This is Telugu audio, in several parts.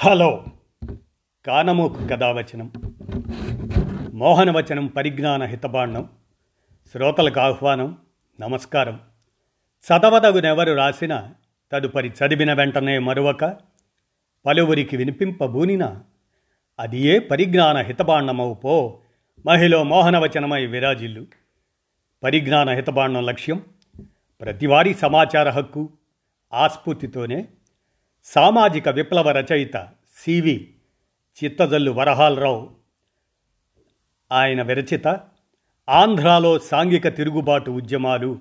హలో. కానమూకు కథావచనం. మోహనవచనం పరిజ్ఞాన హితబాండం. శ్రోతలకు ఆహ్వానం నమస్కారం. చదవదగునెవరు రాసిన తదుపరి చదివిన వెంటనే మరొక పలువురికి వినిపింపబూనిన అది ఏ పరిజ్ఞాన హితబాండమవు పో మహిళ మోహనవచనమై విరాజిల్లు. పరిజ్ఞాన హితబాండం లక్ష్యం ప్రతివారీ సమాచార హక్కు ఆస్ఫూర్తితోనే సామాజిక విప్లవ రచయిత సివి చిత్తజల్లు వరహాలరావు. ఆయన విరచిత ఆంధ్రాలో సాంఘిక తిరుగుబాటు ఉద్యమాలు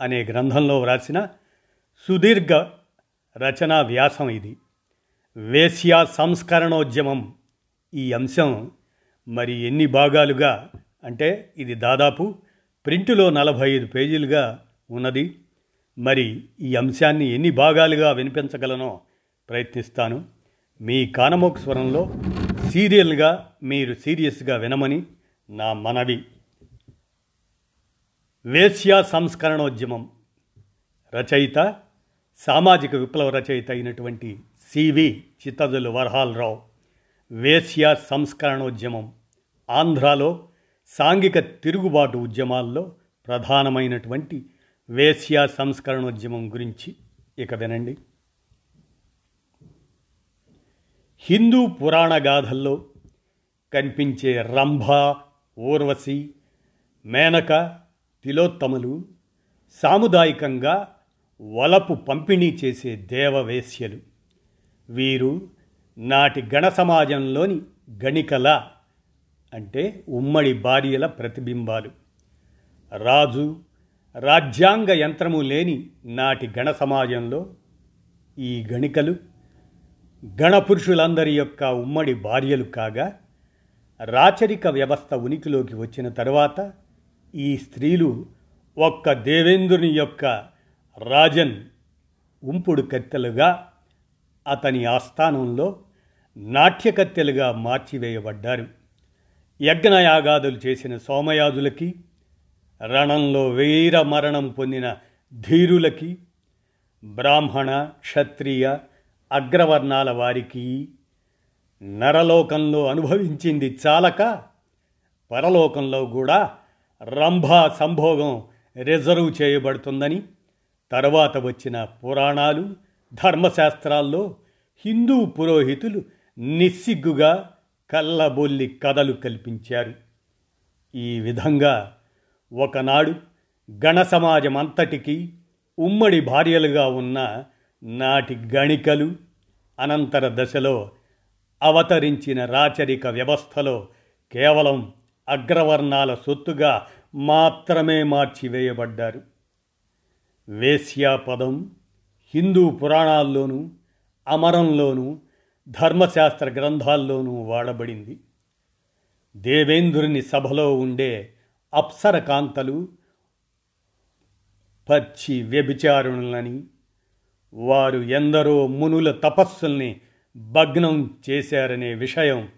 అనే గ్రంథంలో వ్రాసిన సుదీర్ఘ రచనా వ్యాసం ఇది. వేశ్యా సంస్కరణోద్యమం ఈ అంశం మరి ఎన్ని భాగాలుగా అంటే ఇది దాదాపు ప్రింటులో నలభై ఐదు పేజీలుగా ఉన్నది. మరి ఈ అంశాన్ని ఎన్ని భాగాలుగా వినిపించగలనో ప్రయత్నిస్తాను. మీ కానమోక స్వరంలో సీరియల్గా మీరు సీరియస్గా వినమని నా మనవి. వేశ్యా సంస్కరణోద్యమం. రచయిత సామాజిక విప్లవ రచయిత అయినటువంటి సివి చిత్తదులు వరహాలరావు. వేశ్యా సంస్కరణోద్యమం. ఆంధ్రాలో సాంఘిక తిరుగుబాటు ఉద్యమాల్లో ప్రధానమైనటువంటి వేశ్యా సంస్కరణోద్యమం గురించి ఇక వినండి. హిందూ పురాణ గాథల్లో కనిపించే రంభ ఊర్వశి మేనక తిలోత్తములు సాముదాయికంగా వలపు పంపిణీ చేసే దేవవేశ్యలు. వీరు నాటి గణ సమాజంలోని గణికల అంటే ఉమ్మడి భార్యల ప్రతిబింబాలు. రాజు రాజ్యాంగ యంత్రము లేని నాటి గణ సమాజంలో ఈ గణికలు గణపురుషులందరి యొక్క ఉమ్మడి భార్యలు కాగా రాచరిక వ్యవస్థ ఉనికిలోకి వచ్చిన తర్వాత ఈ స్త్రీలు ఒక్క దేవేంద్రుని యొక్క రాజన్ ఉంపుడు కత్తెలుగా అతని ఆస్థానంలో నాట్యకత్తెలుగా మార్చివేయబడ్డారు. యజ్ఞయాగాదులు చేసిన సోమయాజులకి రణంలో వీర మరణం పొందిన ధీరులకి బ్రాహ్మణ క్షత్రియ అగ్రవర్ణాల వారికి నరలోకంలో అనుభవించింది చాలక పరలోకంలో కూడా రంభా సంభోగం రిజర్వ్ చేయబడుతుందని తర్వాత వచ్చిన పురాణాలు ధర్మశాస్త్రాల్లో హిందూ పురోహితులు నిస్సిగ్గుగా కళ్ళబొల్లి కథలు కల్పించారు. ఈ విధంగా ఒకనాడు గణ సమాజం అంతటికి ఉమ్మడి భార్యలుగా ఉన్న నాటి గణికలు అనంతర దశలో అవతరించిన రాచరిక వ్యవస్థలో కేవలం అగ్రవర్ణాల సొత్తుగా మాత్రమే మార్చివేయబడ్డారు. వేశ్యా పదం హిందూ పురాణాల్లోనూ అమరంలోనూ ధర్మశాస్త్ర గ్రంథాల్లోనూ వాడబడింది. దేవేంద్రుని సభలో ఉండే అప్సరకాంతలు పచ్చి వ్యభిచారులని వారు ఎందరో మునుల తపస్సుల్ని భగ్నం చేశారనే విషయం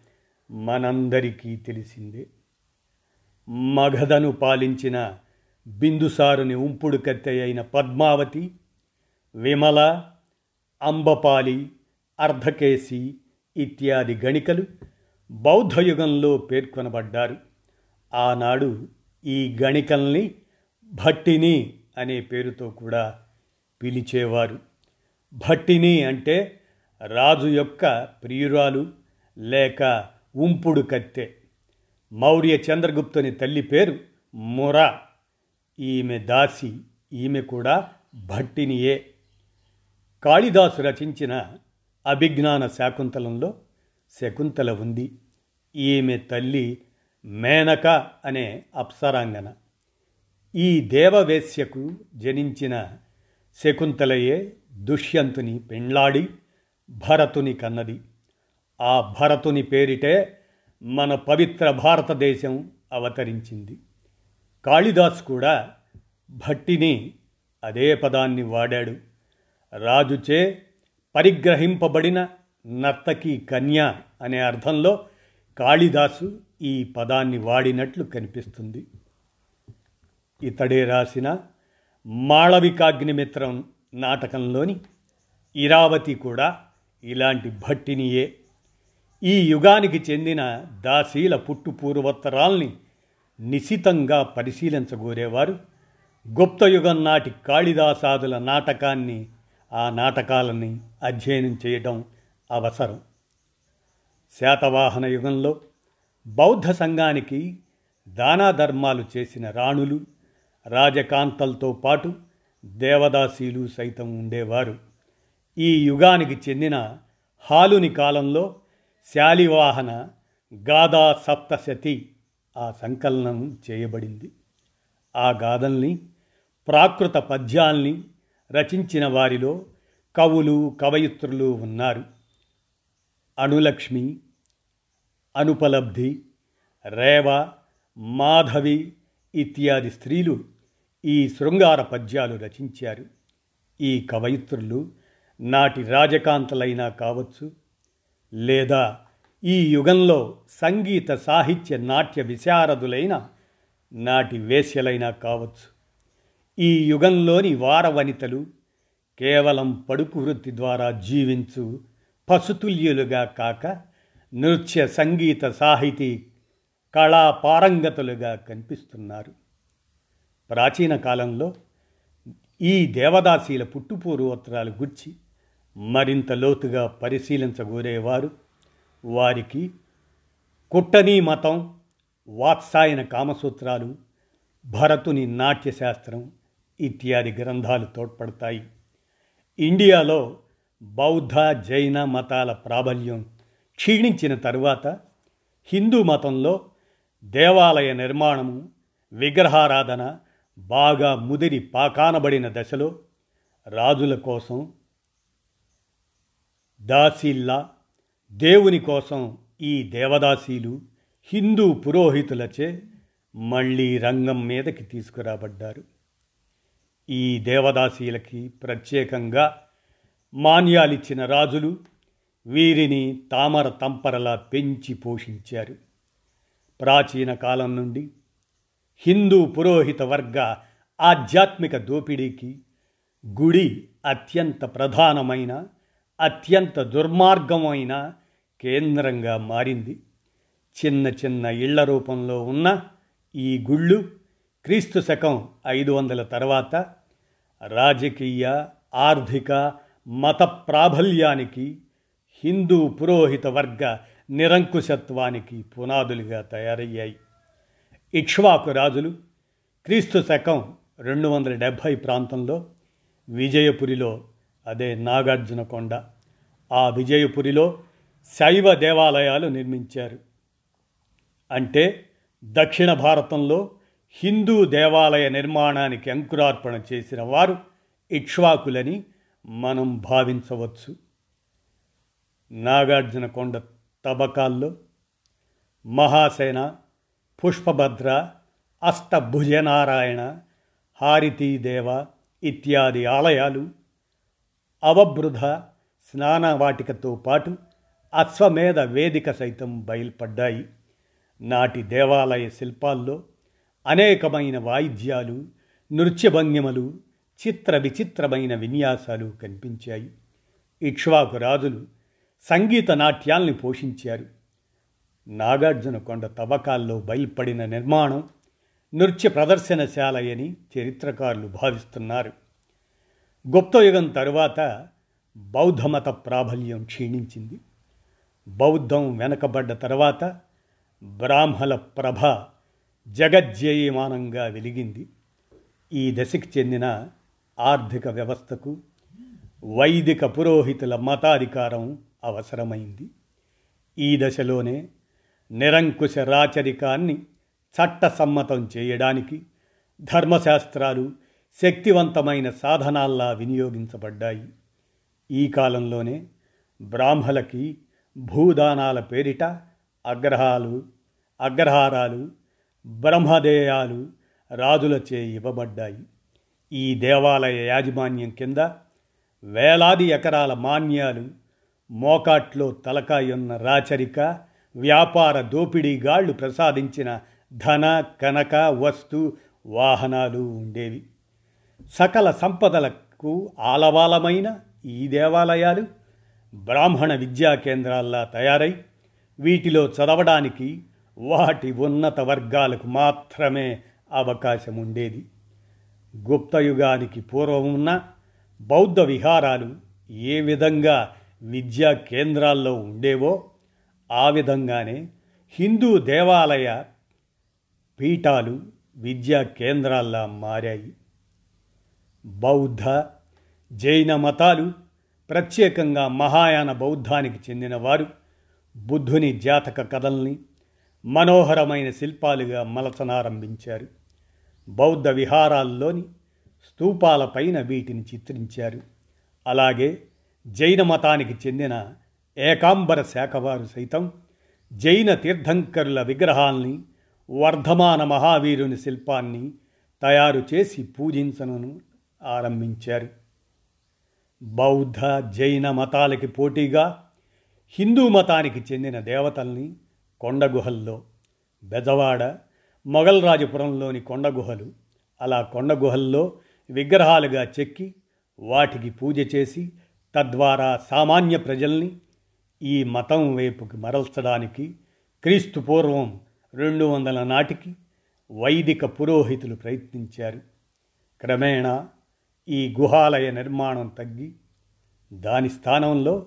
మనందరికీ తెలిసిందే. మగధను పాలించిన బిందుసారుని ఉంపుడు కత్తె అయిన పద్మావతి విమల అంబపాలి అర్ధకేసి ఇత్యాది గణికలు బౌద్ధయుగంలో పేర్కొనబడ్డారు. ఆనాడు ఈ గణికల్ని భట్టిని అనే పేరుతో కూడా పిలిచేవారు. భట్టిని అంటే రాజు యొక్క ప్రియురాలు లేక ఉంపుడు కత్తె. మౌర్య చంద్రగుప్తుని తల్లి పేరు మురా. ఈమె దాసి ఈమె కూడా భట్టినియే. కాళిదాసు రచించిన అభిజ్ఞాన శాకుంతలంలో శకుంతల ఉంది. ఈమె తల్లి మేనక అనే అప్సరాంగన. ఈ దేవవేశ్యకు జనించిన శకుంతలయే దుష్యంతుని పెండ్లాడి భరతుని కన్నది. ఆ భరతుని పేరిటే మన పవిత్ర భారతదేశం అవతరించింది. కాళిదాస్ కూడా భట్టిని అదే పదాన్ని వాడాడు. రాజుచే పరిగ్రహింపబడిన నర్తకి కన్య అనే అర్థంలో కాళిదాసు ఈ పదాన్ని వాడినట్లు కనిపిస్తుంది. ఇతడే రాసిన మాళవికాగ్నిమిత్రం నాటకంలోని ఇరావతి కూడా ఇలాంటి భట్టినియే. ఈ యుగానికి చెందిన దాసీల పుట్టు పూర్వోత్తరాల్ని నిశితంగా పరిశీలించగోరేవారు. గుప్తయుగం నాటి కాళిదాసాదుల నాటకాన్ని ఆ నాటకాలని అధ్యయనం చేయడం అవసరం. శాతవాహన యుగంలో బౌద్ధ సంఘానికి దానాధర్మాలు చేసిన రాణులు రాజకాంతలతో పాటు దేవదాసీలు సైతం ఉండేవారు. ఈ యుగానికి చెందిన హాలుని కాలంలో శాలివాహన గాథా సప్తశతి ఆ సంకలనం చేయబడింది. ఆ గాథల్ని ప్రాకృత పద్యాల్ని రచించిన వారిలో కవులు కవయిత్రులు ఉన్నారు. అణులక్ష్మి అనుపలబ్ధి రేవ మాధవి ఇత్యాది స్త్రీలు ఈ శృంగార పద్యాలు రచించారు. ఈ కవయిత్రులు నాటి రాజకాంతలైనా కావచ్చు లేదా ఈ యుగంలో సంగీత సాహిత్య నాట్య విశారదులైన నాటి వేశ్యలైనా కావచ్చు. ఈ యుగంలోని వారవనితలు కేవలం పడుకు వృత్తి ద్వారా జీవించు పశుతుల్యులుగా కాక నృత్య సంగీత సాహితీ కళా పారంగతులుగా కనిపిస్తున్నారు. ప్రాచీన కాలంలో ఈ దేవదాసీల పుట్టుపూర్వోత్తరాలు గుర్చి మరింత లోతుగా పరిశీలించగోరేవారు. వారికి కుట్టనీ మతం వాత్సాయన కామసూత్రాలు భరతుని నాట్యశాస్త్రం ఇత్యాది గ్రంథాలు తోడ్పడతాయి. ఇండియాలో బౌద్ధ జైన మతాల ప్రాబల్యం క్షీణించిన తరువాత హిందూ మతంలో దేవాలయ నిర్మాణము విగ్రహారాధన బాగా ముదిరి పాకానబడిన దశలో రాజుల కోసం దాసీల్లా దేవుని కోసం ఈ దేవదాసీలు హిందూ పురోహితులచే మళ్ళీ రంగం మీదకి తీసుకురాబడ్డారు. ఈ దేవదాసీలకి ప్రత్యేకంగా మాన్యాలిచ్చిన రాజులు వీరిని తామర తంపరలా పెంచి పోషించారు. ప్రాచీన కాలం నుండి హిందూ పురోహిత వర్గ ఆధ్యాత్మిక దోపిడీకి గుడి అత్యంత ప్రధానమైన అత్యంత దుర్మార్గమైన కేంద్రంగా మారింది. చిన్న చిన్న ఇళ్ళ రూపంలో ఉన్న ఈ గుళ్ళు క్రీస్తు శకం ఐదు వందల తర్వాత రాజకీయ ఆర్థిక మత ప్రాబల్యానికి హిందూ పురోహిత వర్గ నిరంకుశత్వానికి పునాదులుగా తయారయ్యాయి. ఇక్ష్వాకు రాజులు క్రీస్తు శకం రెండు వందల డెబ్భై ప్రాంతంలో విజయపురిలో అదే నాగార్జునకొండ ఆ విజయపురిలో శైవ దేవాలయాలు నిర్మించారు. అంటే దక్షిణ భారతంలో హిందూ దేవాలయ నిర్మాణానికి అంకురార్పణ చేసిన వారు ఇక్ష్వాకులని మనం భావించవచ్చు. నాగార్జునకొండ తబకాల్లో మహాసేన పుష్పభద్ర అష్టభుజనారాయణ హారితీదేవ ఇత్యాది ఆలయాలు అవబృధ స్నానవాటికతో పాటు అశ్వమేధ వేదిక సైతం బయల్పడ్డాయి. నాటి దేవాలయ శిల్పాల్లో అనేకమైన వాయిద్యాలు నృత్యభంగిమలు చిత్ర విచిత్రమైన విన్యాసాలు కనిపించాయి. ఇక్ష్వాకు రాజులు సంగీత నాట్యాల్ని పోషించారు. నాగార్జున కొండ తవ్వకాల్లో బయల్పడిన నిర్మాణం నృత్య ప్రదర్శనశాలయని చరిత్రకారులు భావిస్తున్నారు. గుప్తయుగం తరువాత బౌద్ధమత ప్రాబల్యం క్షీణించింది. బౌద్ధం వెనకబడ్డ తర్వాత బ్రాహ్మల ప్రభ జగజ్జయమానంగా వెలిగింది. ఈ దశకి చెందిన ఆర్థిక వ్యవస్థకు వైదిక పురోహితుల మతాధికారం అవసరమైంది. ఈ దశలోనే నిరంకుశ రాచరికాన్ని చట్టసమ్మతం చేయడానికి ధర్మశాస్త్రాలు శక్తివంతమైన సాధనాల్లా వినియోగించబడ్డాయి. ఈ కాలంలోనే బ్రాహ్మలకి భూదానాల పేరిట అగ్రహాలు అగ్రహారాలు బ్రహ్మదేయాలు రాజులచే ఇవ్వబడ్డాయి. ఈ దేవాలయ యాజమాన్యం కింద వేలాది ఎకరాల మాన్యాలు మోకాట్లో తలకాయున్న రాచరిక వ్యాపార దోపిడీగాళ్ళు ప్రసాదించిన ధన కనక వస్తు వాహనాలు ఉండేవి. సకల సంపదలకు ఆలవాలమైన ఈ దేవాలయాలు బ్రాహ్మణ విద్యా కేంద్రాల్లా తయారై వీటిలో చదవడానికి వాటి ఉన్నత వర్గాలకు మాత్రమే అవకాశం ఉండేది గుప్తయుగానికి పూర్వం ఉన్న బౌద్ధ విహారాలు ఏ విధంగా విద్యా కేంద్రాల్లో ఉండేవో ఆ విధంగానే హిందూ దేవాలయ పీఠాలు విద్యా కేంద్రాల్లా మారాయి. బౌద్ధ జైన మతాలు ప్రత్యేకంగా మహాయాన బౌద్ధానికి చెందిన వారు బుద్ధుని జాతక కథల్ని మనోహరమైన శిల్పాలుగా మలచనారంభించారు. బౌద్ధ విహారాల్లోని స్తూపాలపైన వీటిని చిత్రించారు. అలాగే జైన మతానికి చెందిన ఏకాంబర శాఖవారు సైతం జైన తీర్థంకరుల విగ్రహాల్ని వర్ధమాన మహావీరుని శిల్పాన్ని తయారు చేసి పూజించను ఆరంభించారు. బౌద్ధ జైన మతాలకి పోటీగా హిందూ మతానికి చెందిన దేవతల్ని కొండగుహల్లో బెజవాడ మొఘల్రాజపురంలోని కొండగుహలు అలా కొండగుహల్లో విగ్రహాలుగా చెక్కి వాటికి పూజ చేసి తద్వారా సామాన్య ప్రజల్ని ఈ మతం వైపుకి మరల్చడానికి క్రీస్తు పూర్వం రెండు వందల నాటికి వైదిక పురోహితులు ప్రయత్నించారు. క్రమేణా ఈ గుహాలయ నిర్మాణం తగ్గి దాని స్థానంలో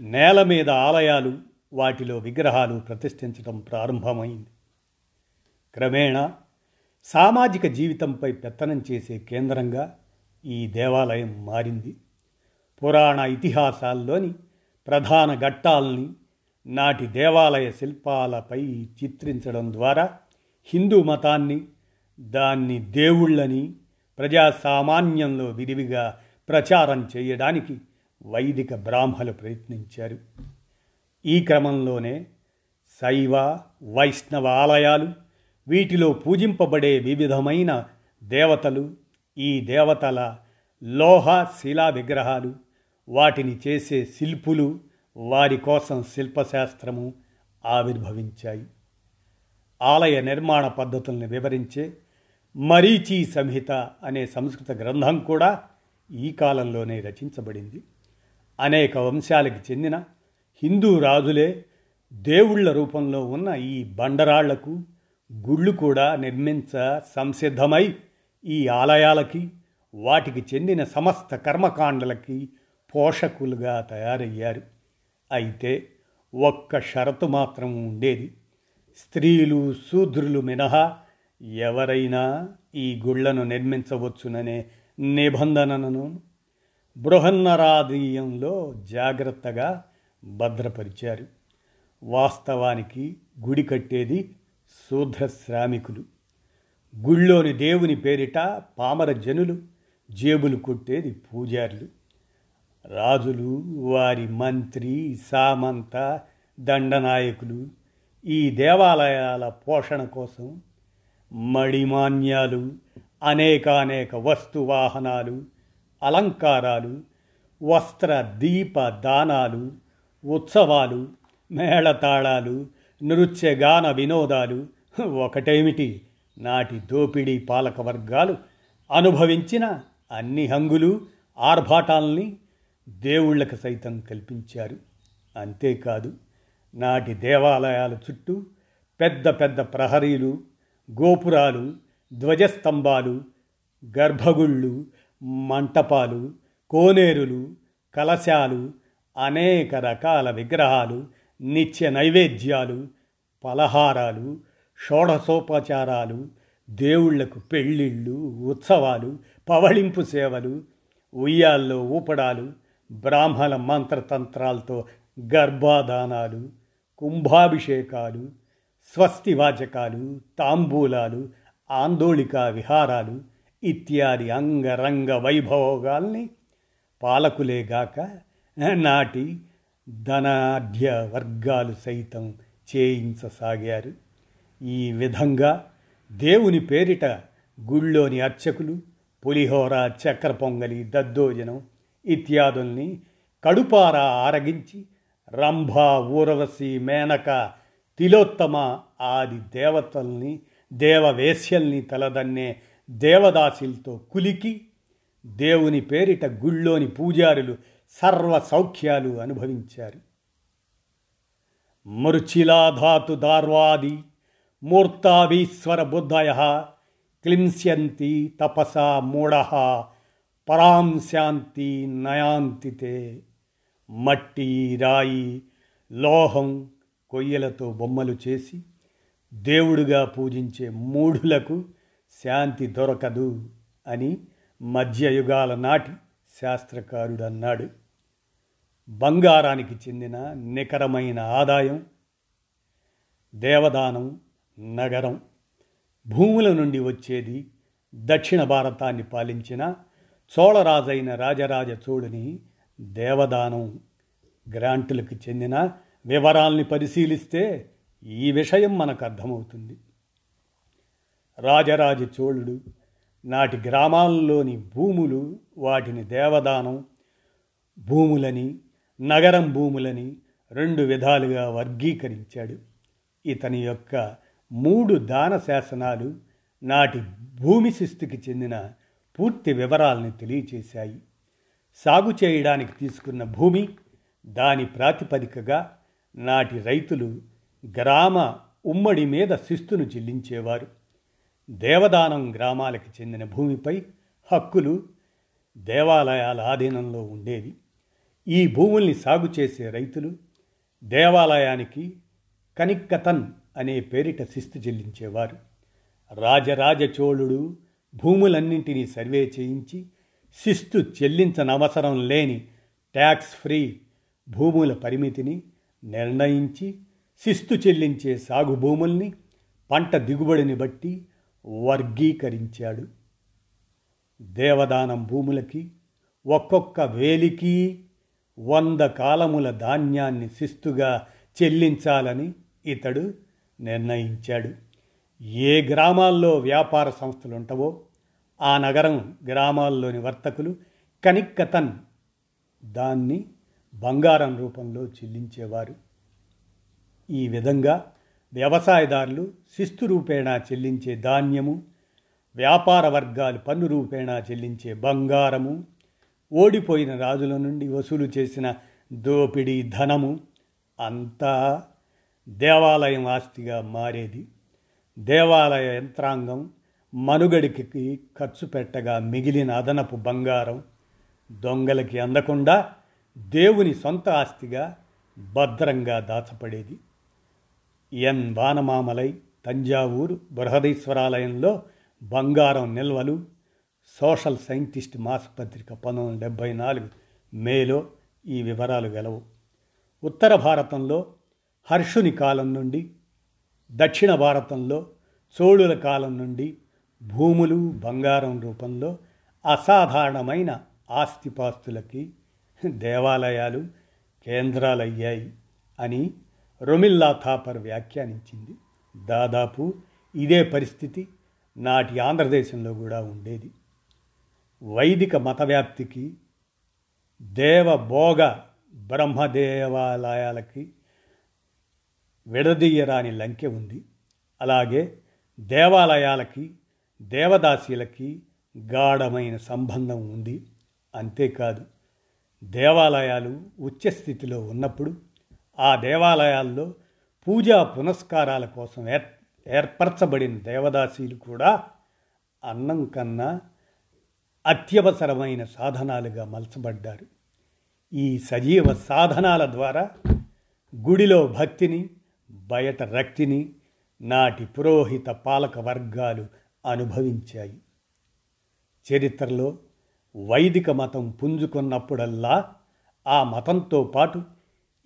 నేల మీద ఆలయాలు వాటిలో విగ్రహాలు ప్రతిష్ఠించడం ప్రారంభమైంది. క్రమేణా సామాజిక జీవితంపై పెత్తనం చేసే కేంద్రంగా ఈ దేవాలయం మారింది. పురాణ ఇతిహాసాల్లోని ప్రధాన ఘట్టాల్ని నాటి దేవాలయ శిల్పాలపై చిత్రించడం ద్వారా హిందూ మతాన్ని దాన్ని దేవుళ్ళని ప్రజాసామాన్యంలో విరివిగా ప్రచారం చేయడానికి వైదిక బ్రాహ్మలు ప్రయత్నించారు. ఈ క్రమంలోనే శైవ వైష్ణవ ఆలయాలు వీటిలో పూజింపబడే వివిధమైన దేవతలు ఈ దేవతల లోహ శిలా విగ్రహాలు వాటిని చేసే శిల్పులు వారి కోసం శిల్పశాస్త్రము ఆవిర్భవించాయి. ఆలయ నిర్మాణ పద్ధతుల్ని వివరించే మరీచి సంహిత అనే సంస్కృత గ్రంథం కూడా ఈ కాలంలోనే రచించబడింది. అనేక వంశాలకు చెందిన హిందూ రాజులే దేవుళ్ళ రూపంలో ఉన్న ఈ బండరాళ్ళకు గుళ్ళు కూడా నిర్మించ సంసిద్ధమై ఈ ఆలయాలకి వాటికి చెందిన సమస్త కర్మకాండలకి పోషకులుగా తయారయ్యారు. అయితే ఒక్క షరతు మాత్రం ఉండేది. స్త్రీలు శూద్రులు మినహా ఎవరైనా ఈ గుళ్ళను నిర్మించవచ్చుననే నిబంధనను బృహన్నరాదీయంలో జాగ్రత్తగా భద్రపరిచారు. వాస్తవానికి గుడి కట్టేది శూద్ర శ్రామికులు. గుళ్ళోని దేవుని పేరిట పామర జనులు జేబులు కొట్టేది పూజారులు. రాజులు వారి మంత్రి సామంత దండనాయకులు ఈ దేవాలయాల పోషణ కోసం మడిమాన్యాలు అనేకానేక వస్తువాహనాలు అలంకారాలు వస్త్ర దీప దానాలు ఉత్సవాలు మేళతాళాలు నృత్యగాన వినోదాలు ఒకటేమిటి? నాటి దోపిడీ పాలక వర్గాలు అనుభవించిన అన్ని హంగులు ఆర్భాటాల్ని దేవుళ్ళకు సైతం కల్పించారు. అంతేకాదు నాటి దేవాలయాల చుట్టూ పెద్ద పెద్ద ప్రహరీలు గోపురాలు ధ్వజస్తంభాలు గర్భగుళ్ళు మంటపాలు కోనేరులు కలశాలు అనేక రకాల విగ్రహాలు నిత్య నైవేద్యాలు పలహారాలు షోడసోపచారాలు దేవుళ్ళకు పెళ్ళిళ్ళు ఉత్సవాలు పవళింపు సేవలు ఉయ్యాల్లో ఊపడాలు బ్రాహ్మణ మంత్రతంత్రాలతో గర్భాదానాలు కుంభాభిషేకాలు స్వస్తివాచకాలు తాంబూలాలు ఆందోళిక విహారాలు ఇత్యాది అంగరంగ వైభవోగాల్ని పాలకులేగాక నాటి ధనాఢ్య వర్గాలు సైతం చేయించసాగారు. ఈ విధంగా దేవుని పేరిట గుళ్ళోని అర్చకులు పులిహోర చక్ర పొంగలి దద్దోజనం ఇత్యాదుల్ని కడుపార ఆరగించి రంభ ఊరవసి మేనక తిలోత్తమ ఆది దేవతల్ని దేవవేశ్యల్ని తలదన్నే దేవదాసులతో కులికి దేవుని పేరిట గుళ్ళోని పూజారులు సర్వ సౌఖ్యాలు అనుభవించారు. మృచిలాధాతు దార్వాది మూర్తావీశ్వర బుద్ధయ క్లింస్యంతి తపసా మూఢ పరాం శాంతి నయాంతితే మట్టి రాయి లోహం కొయ్యలతో బొమ్మలు చేసి దేవుడుగా పూజించే మూఢులకు శాంతి దొరకదు అని మధ్యయుగాల నాటి శాస్త్రకారుడు అన్నాడు బంగారానికి చెందిన నికరమైన ఆదాయం దేవదానం నగరం భూముల నుండి వచ్చేది దక్షిణ భారతాన్ని పాలించిన చోళరాజైన రాజరాజ చోళుని దేవదానం గ్రాంట్లకు చెందిన వివరాల్ని పరిశీలిస్తే ఈ విషయం మనకు అర్థమవుతుంది రాజరాజ చోళుడు నాటి గ్రామాల్లోని భూములు వాటిని దేవదానం భూములని నగరం భూములని రెండు విధాలుగా వర్గీకరించాడు. ఇతని యొక్క మూడు దాన శాసనాలు నాటి భూమి శిస్తుకి చెందిన పూర్తి వివరాలను తెలియచేశాయి. సాగు చేయడానికి తీసుకున్న భూమి దాని ప్రాతిపదికగా నాటి రైతులు గ్రామ ఉమ్మడి మీద శిస్తును చెల్లించేవారు. దేవదానం గ్రామాలకు చెందిన భూమిపై హక్కులు దేవాలయాల ఆధీనంలో ఉండేవి. ఈ భూముల్ని సాగు చేసే రైతులు దేవాలయానికి కనిక్కతన్ అనే పేరిట శిస్తు చెల్లించేవారు. రాజరాజ చోళుడు భూములన్నింటినీ సర్వే చేయించి శిస్తు చెల్లించనవసరం లేని ట్యాక్స్ ఫ్రీ భూముల పరిమితిని నిర్ణయించి శిస్తు చెల్లించే సాగు భూముల్ని పంట దిగుబడిని బట్టి వర్గీకరించాడు. దేవదానం భూములకి ఒక్కొక్క వేలికి వంద కాలముల ధాన్యాన్ని శిస్తుగా చెల్లించాలని ఇతడు నిర్ణయించాడు. ఏ గ్రామాల్లో వ్యాపార సంస్థలు ఉంటావో ఆ నగరం గ్రామాల్లోని వర్తకులు కనిక్కతన్ దాన్ని బంగారం రూపంలో చెల్లించేవారు. ఈ విధంగా వ్యవసాయదారులు శిస్తు రూపేణా చెల్లించే ధాన్యము వ్యాపార వర్గాలు పన్ను రూపేణా చెల్లించే బంగారము ఓడిపోయిన రాజుల నుండి వసూలు చేసిన దోపిడీ ధనము అంతా దేవాలయం ఆస్తిగా మారేది. దేవాలయ యంత్రాంగం మనుగడికి ఖర్చు పెట్టగా మిగిలిన అదనపు బంగారం దొంగలకి అందకుండా దేవుని సొంత ఆస్తిగా భద్రంగా దాచపడేది ఎన్ వానమామలై తంజావూరు బృహదీశ్వరాలయంలో బంగారం నిల్వలు సోషల్ సైంటిస్ట్ మాసపత్రిక పంతొమ్మిది వందల డెబ్భై నాలుగు మేలో ఈ వివరాలు గెలవు. ఉత్తర భారతంలో హర్షుని కాలం నుండి దక్షిణ భారతంలో చోళుల కాలం నుండి భూములు బంగారం రూపంలో అసాధారణమైన ఆస్తిపాస్తులకి దేవాలయాలు కేంద్రాలయ్యాయి అని రొమిల్లా థాపర్ వ్యాఖ్యానించింది. దాదాపు ఇదే పరిస్థితి నాటి ఆంధ్రదేశంలో కూడా ఉండేది. వైదిక మత వ్యాప్తికి దేవభోగ బ్రహ్మదేవాలయాలకి విడదీయరాని లంకె ఉంది. అలాగే దేవాలయాలకి దేవదాసీలకి గాఢమైన సంబంధం ఉంది. అంతేకాదు దేవాలయాలు ఉచ్చస్థితిలో ఉన్నప్పుడు ఆ దేవాలయాల్లో పూజా పునస్కారాల కోసం ఏర్ ఏర్పరచబడిన దేవదాసీలు కూడా అన్నం కన్నా అత్యవసరమైన సాధనాలుగా మలచబడ్డారు. ఈ సజీవ సాధనాల ద్వారా గుడిలో భక్తిని బయట రక్తిని నాటి పురోహిత పాలక వర్గాలు అనుభవించాయి. చరిత్రలో వైదిక మతం పుంజుకున్నప్పుడల్లా ఆ మతంతో పాటు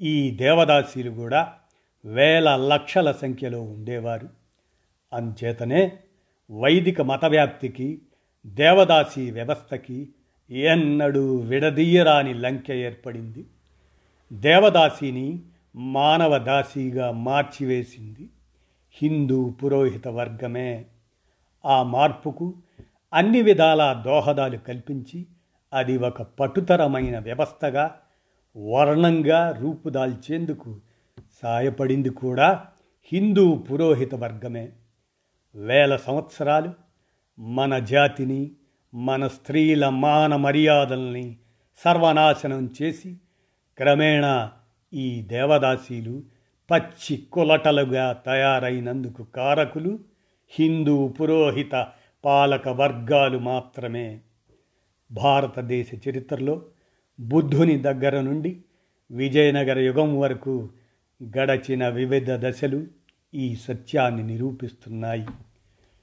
ఈ దేవదాసీలు కూడా వేల లక్షల సంఖ్యలో ఉండేవారు. అంచేతనే వైదిక మత వ్యాప్తికి దేవదాసి వ్యవస్థకి ఎన్నడూ విడదీయరాని లంకె ఏర్పడింది. దేవదాసిని మానవ దాసీగా మార్చివేసింది హిందూ పురోహిత వర్గమే. ఆ మార్పుకు అన్ని విధాల దోహదాలు కల్పించి అది ఒక పటుతరమైన వ్యవస్థగా వర్ణంగా రూపుదాల్చేందుకు సాయపడింది కూడా హిందూ పురోహిత వర్గమే. వేల సంవత్సరాలు మన జాతిని మన స్త్రీల మాన మర్యాదల్ని సర్వనాశనం చేసి క్రమేణా ఈ దేవదాసీలు పచ్చి కులటలుగా తయారైనందుకు కారకులు హిందూ పురోహిత పాలక వర్గాలు మాత్రమే. భారతదేశ చరిత్రలో బుద్ధుని దగ్గర నుండి విజయనగర యుగం వరకు గడచిన వివిధ దశలు ఈ సత్యాన్ని నిరూపిస్తున్నాయి.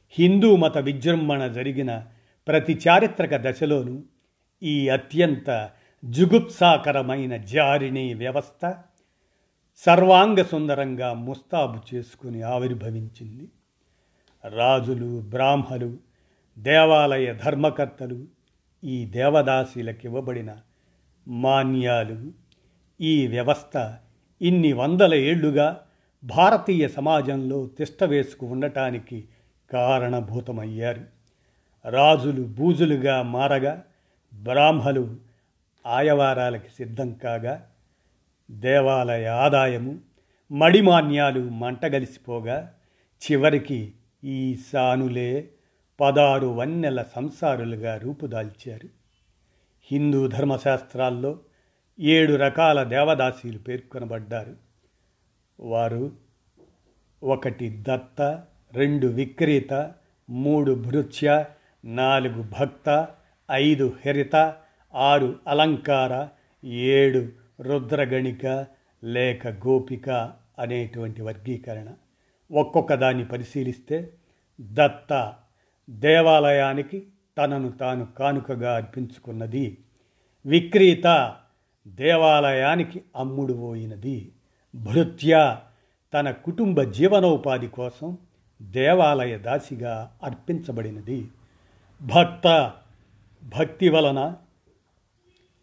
హిందూ మత విజృంభణ జరిగిన ప్రతి చారిత్రక దశలోనూ ఈ అత్యంత జుగుప్సాకరమైన జారిణీ వ్యవస్థ సర్వాంగ సుందరంగా ముస్తాబు చేసుకుని ఆవిర్భవించింది. రాజులు బ్రాహ్మలు దేవాలయ ధర్మకర్తలు ఈ దేవదాసీలకు ఇవ్వబడిన మాన్యాలు. ఈ వ్యవస్థ ఇన్ని వందల ఏళ్ళుగా భారతీయ సమాజంలో తిష్టవేసుకు ఉండటానికి కారణభూతమయ్యారు. రాజులు బూజులుగా మారగా బ్రాహ్మలు ఆయవారాలకి సిద్ధం కాగా దేవాలయ ఆదాయము మడిమాన్యాలు మంటగలిసిపోగా చివరికి ఈ సానులే పదారు వన్నెల సంసారులుగా రూపుదాల్చారు. హిందూ ధర్మశాస్త్రాల్లో ఏడు రకాల దేవదాసీలు పేర్కొనబడ్డారు. వారు ఒకటి దత్త రెండు విక్రేత మూడు భృత్య నాలుగు భక్త ఐదు హరిత ఆరు అలంకార ఏడు రుద్రగణిక లేక గోపిక అనేటువంటి వర్గీకరణ. ఒక్కొక్క దాన్ని పరిశీలిస్తే దత్త దేవాలయానికి తనను తాను కానుకగా అర్పించుకున్నది. విక్రీత దేవాలయానికి అమ్ముడు పోయినది. భృత్య తన కుటుంబ జీవనోపాధి కోసం దేవాలయ దాసిగా అర్పించబడినది. భక్త భక్తి వలన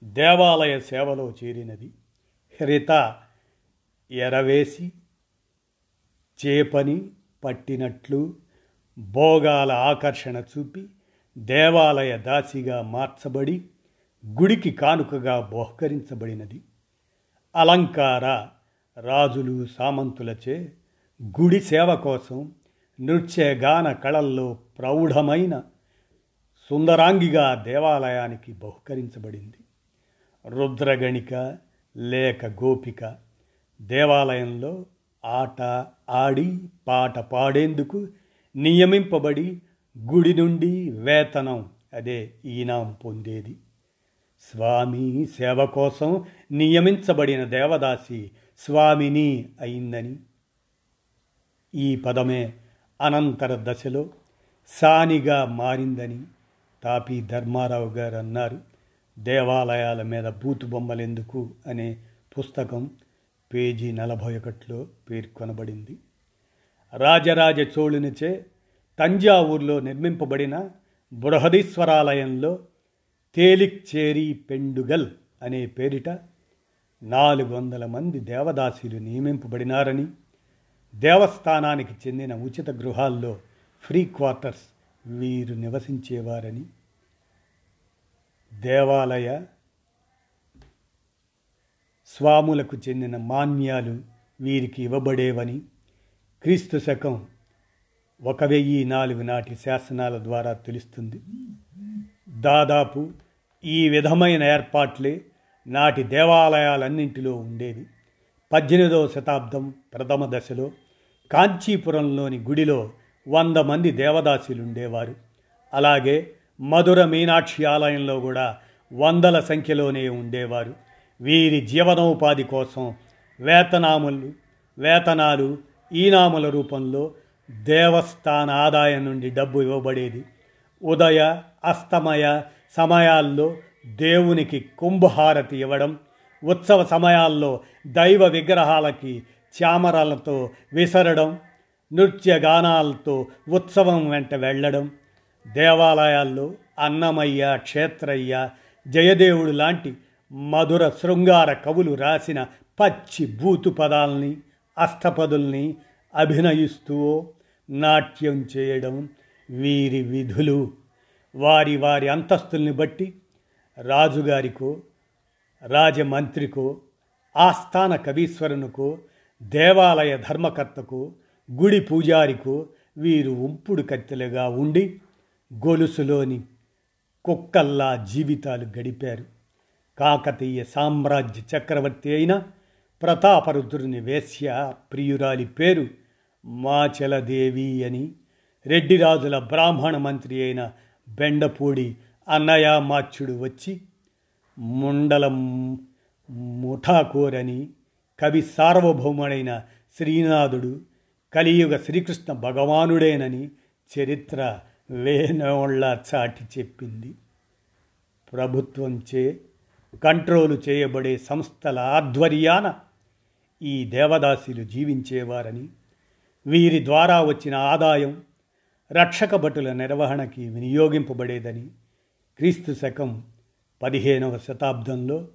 దేవాలయ సేవలో చేరినది. హరిత ఎరవేసి చేపని పట్టినట్లు భోగాల ఆకర్షణ చూపి దేవాలయ దాసిగా మార్చబడి గుడికి కానుకగా బహుకరించబడినది. అలంకార రాజులు సామంతులచే గుడి సేవ కోసం నృత్యగాన కళల్లో ప్రౌఢమైన సుందరాంగిగా దేవాలయానికి బహుకరించబడింది. రుద్రగణిక లేక గోపిక. దేవాలయంలో ఆట ఆడి పాట పాడేందుకు నియమింపబడి గుడి నుండి వేతనం అదే ఈనాం పొందేది. స్వామి సేవ కోసం నియమించబడిన దేవదాసి స్వామిని అయిందని. ఈ పదమే అనంతర దశలో సానిగా మారిందని తాపి ధర్మారావు గారు అన్నారు దేవాలయాల మీద బూతు బొమ్మలెందుకు అనే పుస్తకం పేజీ నలభై ఒకటిలో పేర్కొనబడింది. రాజరాజ చోళునిచే తంజావూరులో నిర్మింపబడిన బృహదీశ్వరాలయంలో తేలిక్చేరి పెండుగల్ అనే పేరిట నాలుగు వందల మంది దేవదాసీలు నియమింపబడినారని దేవస్థానానికి చెందిన ఉచిత గృహాల్లో ఫ్రీ క్వార్టర్స్ వీరు నివసించేవారని దేవాలయ స్వాములకు చెందిన మాన్యాలు వీరికి ఇవ్వబడేవని క్రీస్తు శకం ఒక వెయ్యి నాలుగు నాటి శాసనాల ద్వారా తెలుస్తుంది. దాదాపు ఈ విధమైన ఏర్పాట్లే నాటి దేవాలయాలన్నింటిలో ఉండేవి. పద్దెనిమిదవ శతాబ్దం ప్రథమ దశలో కాంచీపురంలోని గుడిలో వంద మంది దేవదాసులు ఉండేవారు. అలాగే మధుర మీనాక్షి ఆలయంలో కూడా వందల సంఖ్యలోనే ఉండేవారు. వీరి జీవనోపాధి కోసం వేతనాములు వేతనాలు ఈనాముల రూపంలో దేవస్థాన ఆదాయం నుండి డబ్బు ఇవ్వబడేది. ఉదయ అస్తమయ సమయాల్లో దేవునికి కుంభహారతి ఇవ్వడం ఉత్సవ సమయాల్లో దైవ విగ్రహాలకి చామరాలతో విసరడం నృత్య గానాలతో ఉత్సవం వెంట వెళ్ళడం దేవాలయాల్లో అన్నమయ్య క్షేత్రయ్య జయదేవుడు లాంటి మధుర శృంగార కవులు రాసిన పచ్చి బూతు పదాల్ని అష్టపదుల్ని అభినయిస్తూ నాట్యం చేయడం వీరి విధులు. వారి వారి అంతస్తుల్ని బట్టి రాజుగారికో రాజమంత్రికో ఆస్థాన కవీశ్వరునికో దేవాలయ ధర్మకర్తకు గుడి పూజారికో వీరు ఉంపుడు కత్తెలుగా ఉండి గొలుసులోని కుక్కల్లా జీవితాలు గడిపారు. కాకతీయ సామ్రాజ్య చక్రవర్తి అయిన ప్రతాపరుద్రుని వేశ్య ప్రియురాలి పేరు మాచలదేవి అని రెడ్డిరాజుల బ్రాహ్మణ మంత్రి అయిన బెండపూడి అన్నయ్య మాచ్యుడు వచ్చి ముండలం ముఠాకోరని కవి సార్వభౌముడైన శ్రీనాథుడు కలియుగ శ్రీకృష్ణ భగవానుడేనని చరిత్ర వేనోళ్ళ చాటి చెప్పింది. ప్రభుత్వంచే కంట్రోలు చేయబడే సంస్థల ఆధ్వర్యాన ఈ దేవదాసులు జీవించేవారని వీరి ద్వారా వచ్చిన ఆదాయం రక్షక భటుల నిర్వహణకి వినియోగింపబడేదని క్రీస్తు శకం పదిహేనవ శతాబ్దంలో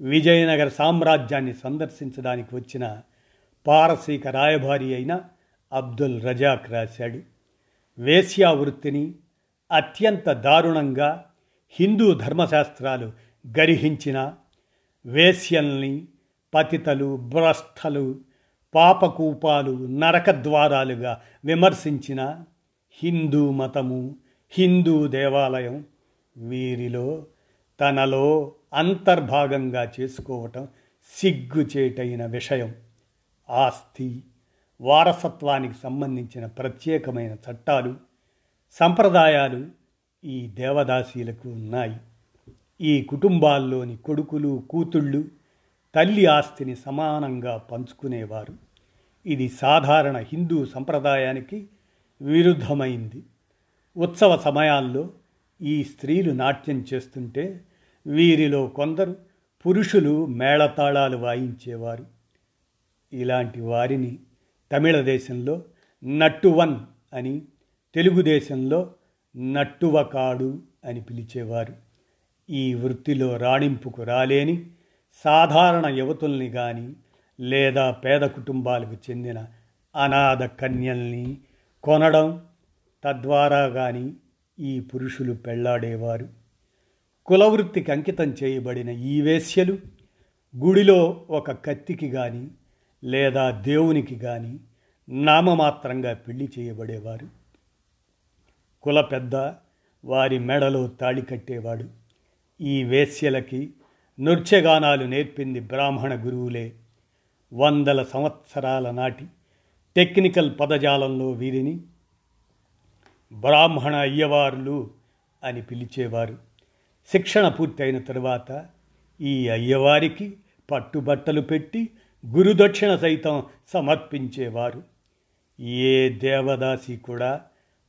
విజయనగర సామ్రాజ్యాన్ని సందర్శించడానికి వచ్చిన పారసీక రాయభారి అయిన అబ్దుల్ రజాక్ రాశాడు. వేశ్యావృత్తిని అత్యంత దారుణంగా హిందూ ధర్మశాస్త్రాలు గరిహించిన వేశ్యల్ని పతితలు భ్రష్టలు పాపకూపాలు నరకద్వారాలుగా విమర్శించిన హిందూ మతము హిందూ దేవాలయం వీరిలో తనలో అంతర్భాగంగా చేసుకోవటం సిగ్గుచేటైన విషయం. ఆస్తి. వారసత్వానికి సంబంధించిన ప్రత్యేకమైన చట్టాలు సంప్రదాయాలు ఈ దేవదాసీలకు ఉన్నాయి. ఈ కుటుంబాల్లోని కొడుకులు కూతుళ్ళు తల్లి ఆస్తిని సమానంగా పంచుకునేవారు. ఇది సాధారణ హిందూ సంప్రదాయానికి విరుద్ధమైంది. ఉత్సవ సమయాల్లో ఈ స్త్రీలు నాట్యం చేస్తుంటే వీరిలో కొందరు పురుషులు మేళతాళాలు వాయించేవారు. ఇలాంటి వారిని తమిళ దేశంలో నట్టువన్ అని తెలుగుదేశంలో నట్టువకాడు అని పిలిచేవారు. ఈ వృత్తిలో రాణింపుకు రాలేని సాధారణ యువతుల్ని కానీ లేదా పేద కుటుంబాలకు చెందిన అనాథ కన్యల్ని కొనడం తద్వారా కానీ ఈ పురుషులు పెళ్ళాడేవారు. కులవృత్తికి అంకితం చేయబడిన ఈ వేశ్యలు గుడిలో ఒక కత్తికి కానీ లేదా దేవునికి కానీ నామమాత్రంగా పెళ్ళి చేయబడేవారు కుల పెద్ద వారి మెడలో తాళి కట్టేవాడు. ఈ వేశ్యలకి నృత్యగానాలు నేర్పింది బ్రాహ్మణ గురువులే. వందల సంవత్సరాల నాటి టెక్నికల్ పదజాలంలో వీరిని బ్రాహ్మణ అయ్యవారులు అని పిలిచేవారు. శిక్షణ పూర్తయిన తరువాత ఈ అయ్యవారికి పట్టుబట్టలు పెట్టి గురుదక్షిణ సైతం సమర్పించేవారు. ఏ దేవదాసి కూడా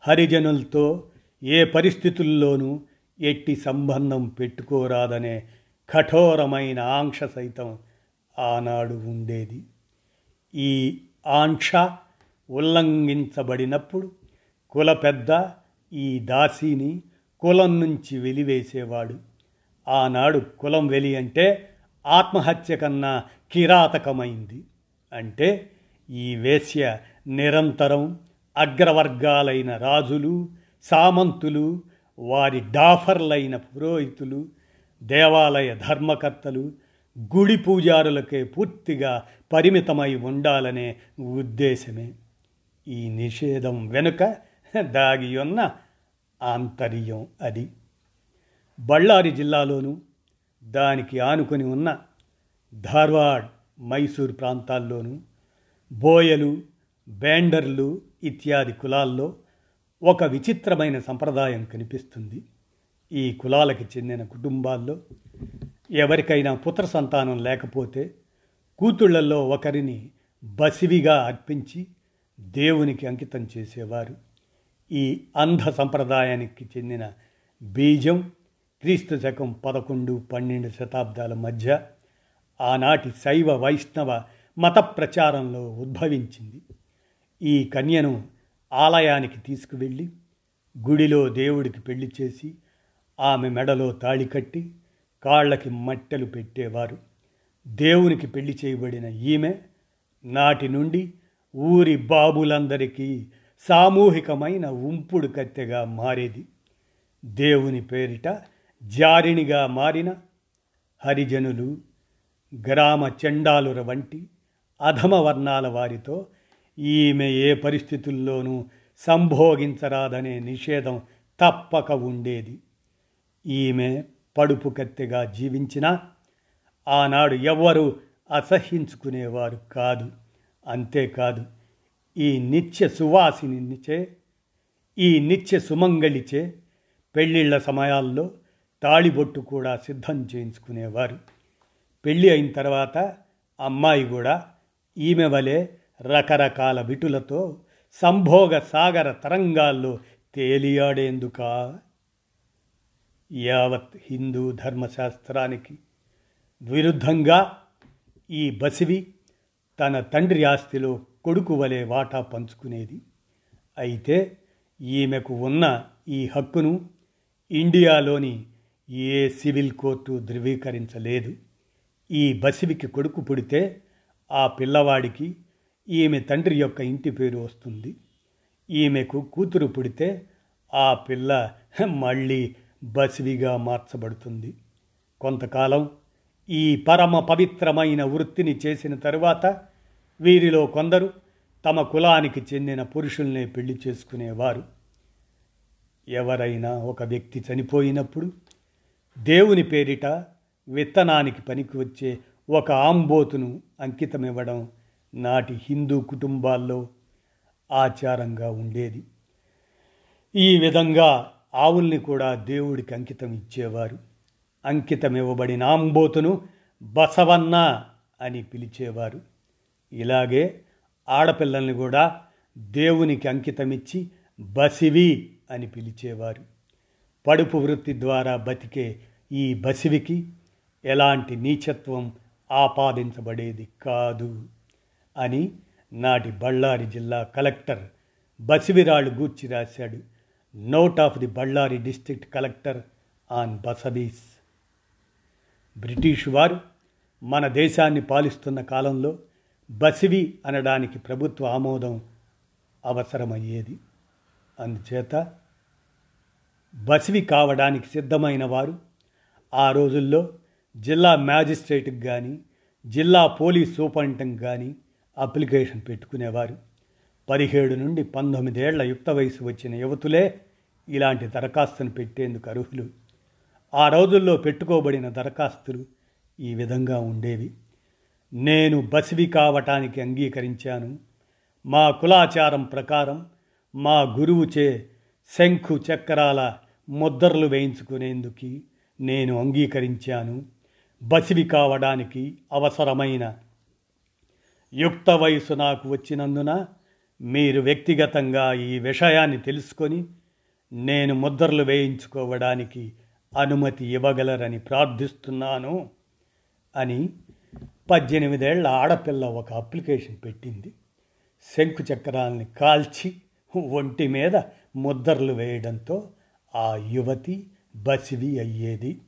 హరిజనులతో ఏ పరిస్థితుల్లోనూ ఎట్టి సంబంధం పెట్టుకోరాదనే కఠోరమైన ఆంక్ష సైతం ఆనాడు ఉండేది. ఈ ఆంక్ష ఉల్లంఘించబడినప్పుడు కుల పెద్ద ఈ దాసిని కులం నుంచి వెలివేసేవాడు. ఆనాడు కులం వెలి అంటే ఆత్మహత్య కన్నా కిరాతకమైంది. అంటే ఈ వేశ్య నిరంతరం అగ్రవర్గాలైన రాజులు సామంతులు వారి డాఫర్లైన పురోహితులు దేవాలయ ధర్మకర్తలు గుడి పూజారులకే పూర్తిగా పరిమితమై ఉండాలనే ఉద్దేశమే. ఈ నిషేధం వెనుక దాగి ఉన్న ఆంతర్యం అది. బళ్ళారి జిల్లాలోనూ దానికి ఆనుకొని ఉన్న ధార్వాడ్ మైసూర్ ప్రాంతాల్లోనూ బోయలు బేండర్లు ఇత్యాది కులాల్లో ఒక విచిత్రమైన సంప్రదాయం కనిపిస్తుంది. ఈ కులాలకి చెందిన కుటుంబాల్లో ఎవరికైనా పుత్ర సంతానం లేకపోతే కూతుళ్ళలో ఒకరిని బసివిగా అర్పించి దేవునికి అంకితం చేసేవారు. ఈ అంధ సంప్రదాయానికి చెందిన బీజం క్రీస్తు శకం పదకొండు పన్నెండు శతాబ్దాల మధ్య ఆనాటి శైవ వైష్ణవ మత ప్రచారంలో ఉద్భవించింది. ఈ కన్యను ఆలయానికి తీసుకువెళ్ళి గుడిలో దేవుడికి పెళ్ళి చేసి ఆమె మెడలో తాళి కట్టి కాళ్ళకి మట్టెలు పెట్టేవారు. దేవునికి పెళ్ళి చేయబడిన ఈమె నాటి నుండి ఊరి బాబులందరికీ సామూహికమైన ఉంపుడు కత్తెగా మారేది. దేవుని పేరిట జారిణిగా మారిన హరిజనులు గ్రామ చెండాలుర వంటి అధమ వర్ణాల వారితో ఈమె ఏ పరిస్థితుల్లోనూ సంభోగించరాదనే నిషేధం తప్పక ఉండేది. ఈమె పడుపు కత్తెగా జీవించినా ఆనాడు ఎవ్వరూ అసహ్యించుకునేవారు కాదు. అంతేకాదు ఈ నిత్య సువాసినిచే ఈ నిత్య సుమంగళిచే పెళ్ళిళ్ళ సమయాల్లో తాళిబొట్టు కూడా సిద్ధం చేయించుకునేవారు. పెళ్ళి అయిన తర్వాత అమ్మాయి కూడా ఈమె వలె రకరకాల విటులతో సంభోగ సాగర తరంగాల్లో తేలియాడేందుకా? యావత్ హిందూ ధర్మశాస్త్రానికి విరుద్ధంగా ఈ బసివి తన తండ్రి ఆస్తిలో కొడుకు వలె వాటా పంచుకునేది. అయితే ఈమెకు ఉన్న ఈ హక్కును ఇండియాలోని ఏ సివిల్ కోర్టు ధృవీకరించలేదు. ఈ బసివికి కొడుకు పుడితే ఆ పిల్లవాడికి ఈమె తండ్రి యొక్క ఇంటి పేరు వస్తుంది. ఈమెకు కూతురు పుడితే ఆ పిల్ల మళ్ళీ బసివిగా మార్చబడుతుంది. కొంతకాలం ఈ పరమ పవిత్రమైన వృత్తిని చేసిన తరువాత వీరిలో కొందరు తమ కులానికి చెందిన పురుషుల్నే పెళ్ళి చేసుకునేవారు. ఎవరైనా ఒక వ్యక్తి చనిపోయినప్పుడు దేవుని పేరిట విత్తనానికి పనికి వచ్చే ఒక ఆంబోతును అంకితమివ్వడం నాటి హిందూ కుటుంబాల్లో ఆచారంగా ఉండేది. ఈ విధంగా ఆవుల్ని కూడా దేవుడికి అంకితం ఇచ్చేవారు. అంకితం ఇవ్వబడిన ఆంబోతును బసవన్న అని పిలిచేవారు. ఇలాగే ఆడపిల్లల్ని కూడా దేవునికి అంకితమిచ్చి బసివి అని పిలిచేవారు. పడుపు వృత్తి ద్వారా బతికే ఈ బసివికి ఎలాంటి నీచత్వం ఆపాదించబడేది కాదు అని నాటి బళ్ళారి జిల్లా కలెక్టర్ బసివిరాళ్ళు గూర్చి రాశాడు. Note of the Bellary district collector on Basavis British వారు మన దేశాన్ని పాలిస్తున్న కాలంలో బసివి అనడానికి ప్రభుత్వ ఆమోదం అవసరమయ్యేది. అందుచేత బసివి కావడానికి సిద్ధమైన వారు ఆ రోజుల్లో జిల్లా మ్యాజిస్ట్రేట్కి కానీ జిల్లా పోలీస్ సూపరింటెండెంట్ కానీ అప్లికేషన్ పెట్టుకునేవారు. పదిహేడు నుండి పంతొమ్మిదేళ్ళ యుక్త వయసు వచ్చిన యువతులే ఇలాంటి దరఖాస్తును పెట్టేందుకు అర్హులు. ఆ రోజుల్లో పెట్టుకోబడిన దరఖాస్తులు ఈ విధంగా ఉండేవి. నేను బసివి కావటానికి అంగీకరించాను. మా కులాచారం ప్రకారం మా గురువుచే శంఖు చక్రాల ముద్రలు వేయించుకునేందుకు నేను అంగీకరించాను. బసివి కావడానికి అవసరమైన యుక్త వయసు నాకు వచ్చినందున మీరు వ్యక్తిగతంగా ఈ విషయాన్ని తెలుసుకొని నేను ముద్రలు వేయించుకోవడానికి అనుమతి ఇవ్వగలరని ప్రార్థిస్తున్నాను అని పద్దెనిమిదేళ్ళ ఆడపిల్ల ఒక అప్లికేషన్ పెట్టింది. శంకు చక్రాల్ని కాల్చి ఒంటి మీద ముద్రలు వేయడంతో ఆ యువతి బసివి అయ్యేది.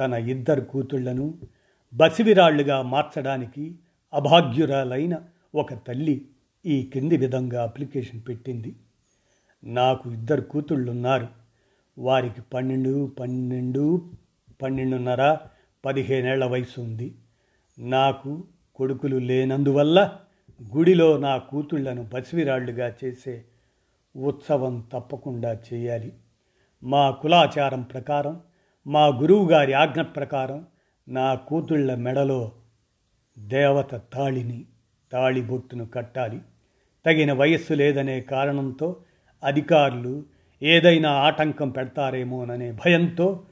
తన ఇద్దరు కూతుళ్ళను బసివిరాళ్ళుగా మార్చడానికి అభాగ్యురాలైన ఒక తల్లి ఈ కింది విధంగా అప్లికేషన్ పెట్టింది. నాకు ఇద్దరు కూతుళ్ళున్నారు. వారికి పన్నెండు పన్నెండు పన్నెండున్నర పదిహేనేళ్ళ వయసు ఉంది. నాకు కొడుకులు లేనందువల్ల గుడిలో నా కూతుళ్ళను బసివిరాళ్ళుగా చేసే ఉత్సవం తప్పకుండా చేయాలి. మా కులాచారం ప్రకారం మా గురువుగారి ఆజ్ఞ ప్రకారం నా కూతుళ్ళ మెడలో దేవత తాళిని తాళిబొట్టును కట్టాలి. తగిన వయస్సు లేదనే కారణంతో అధికారులు ఏదైనా ఆటంకం పెడతారేమోననే భయంతో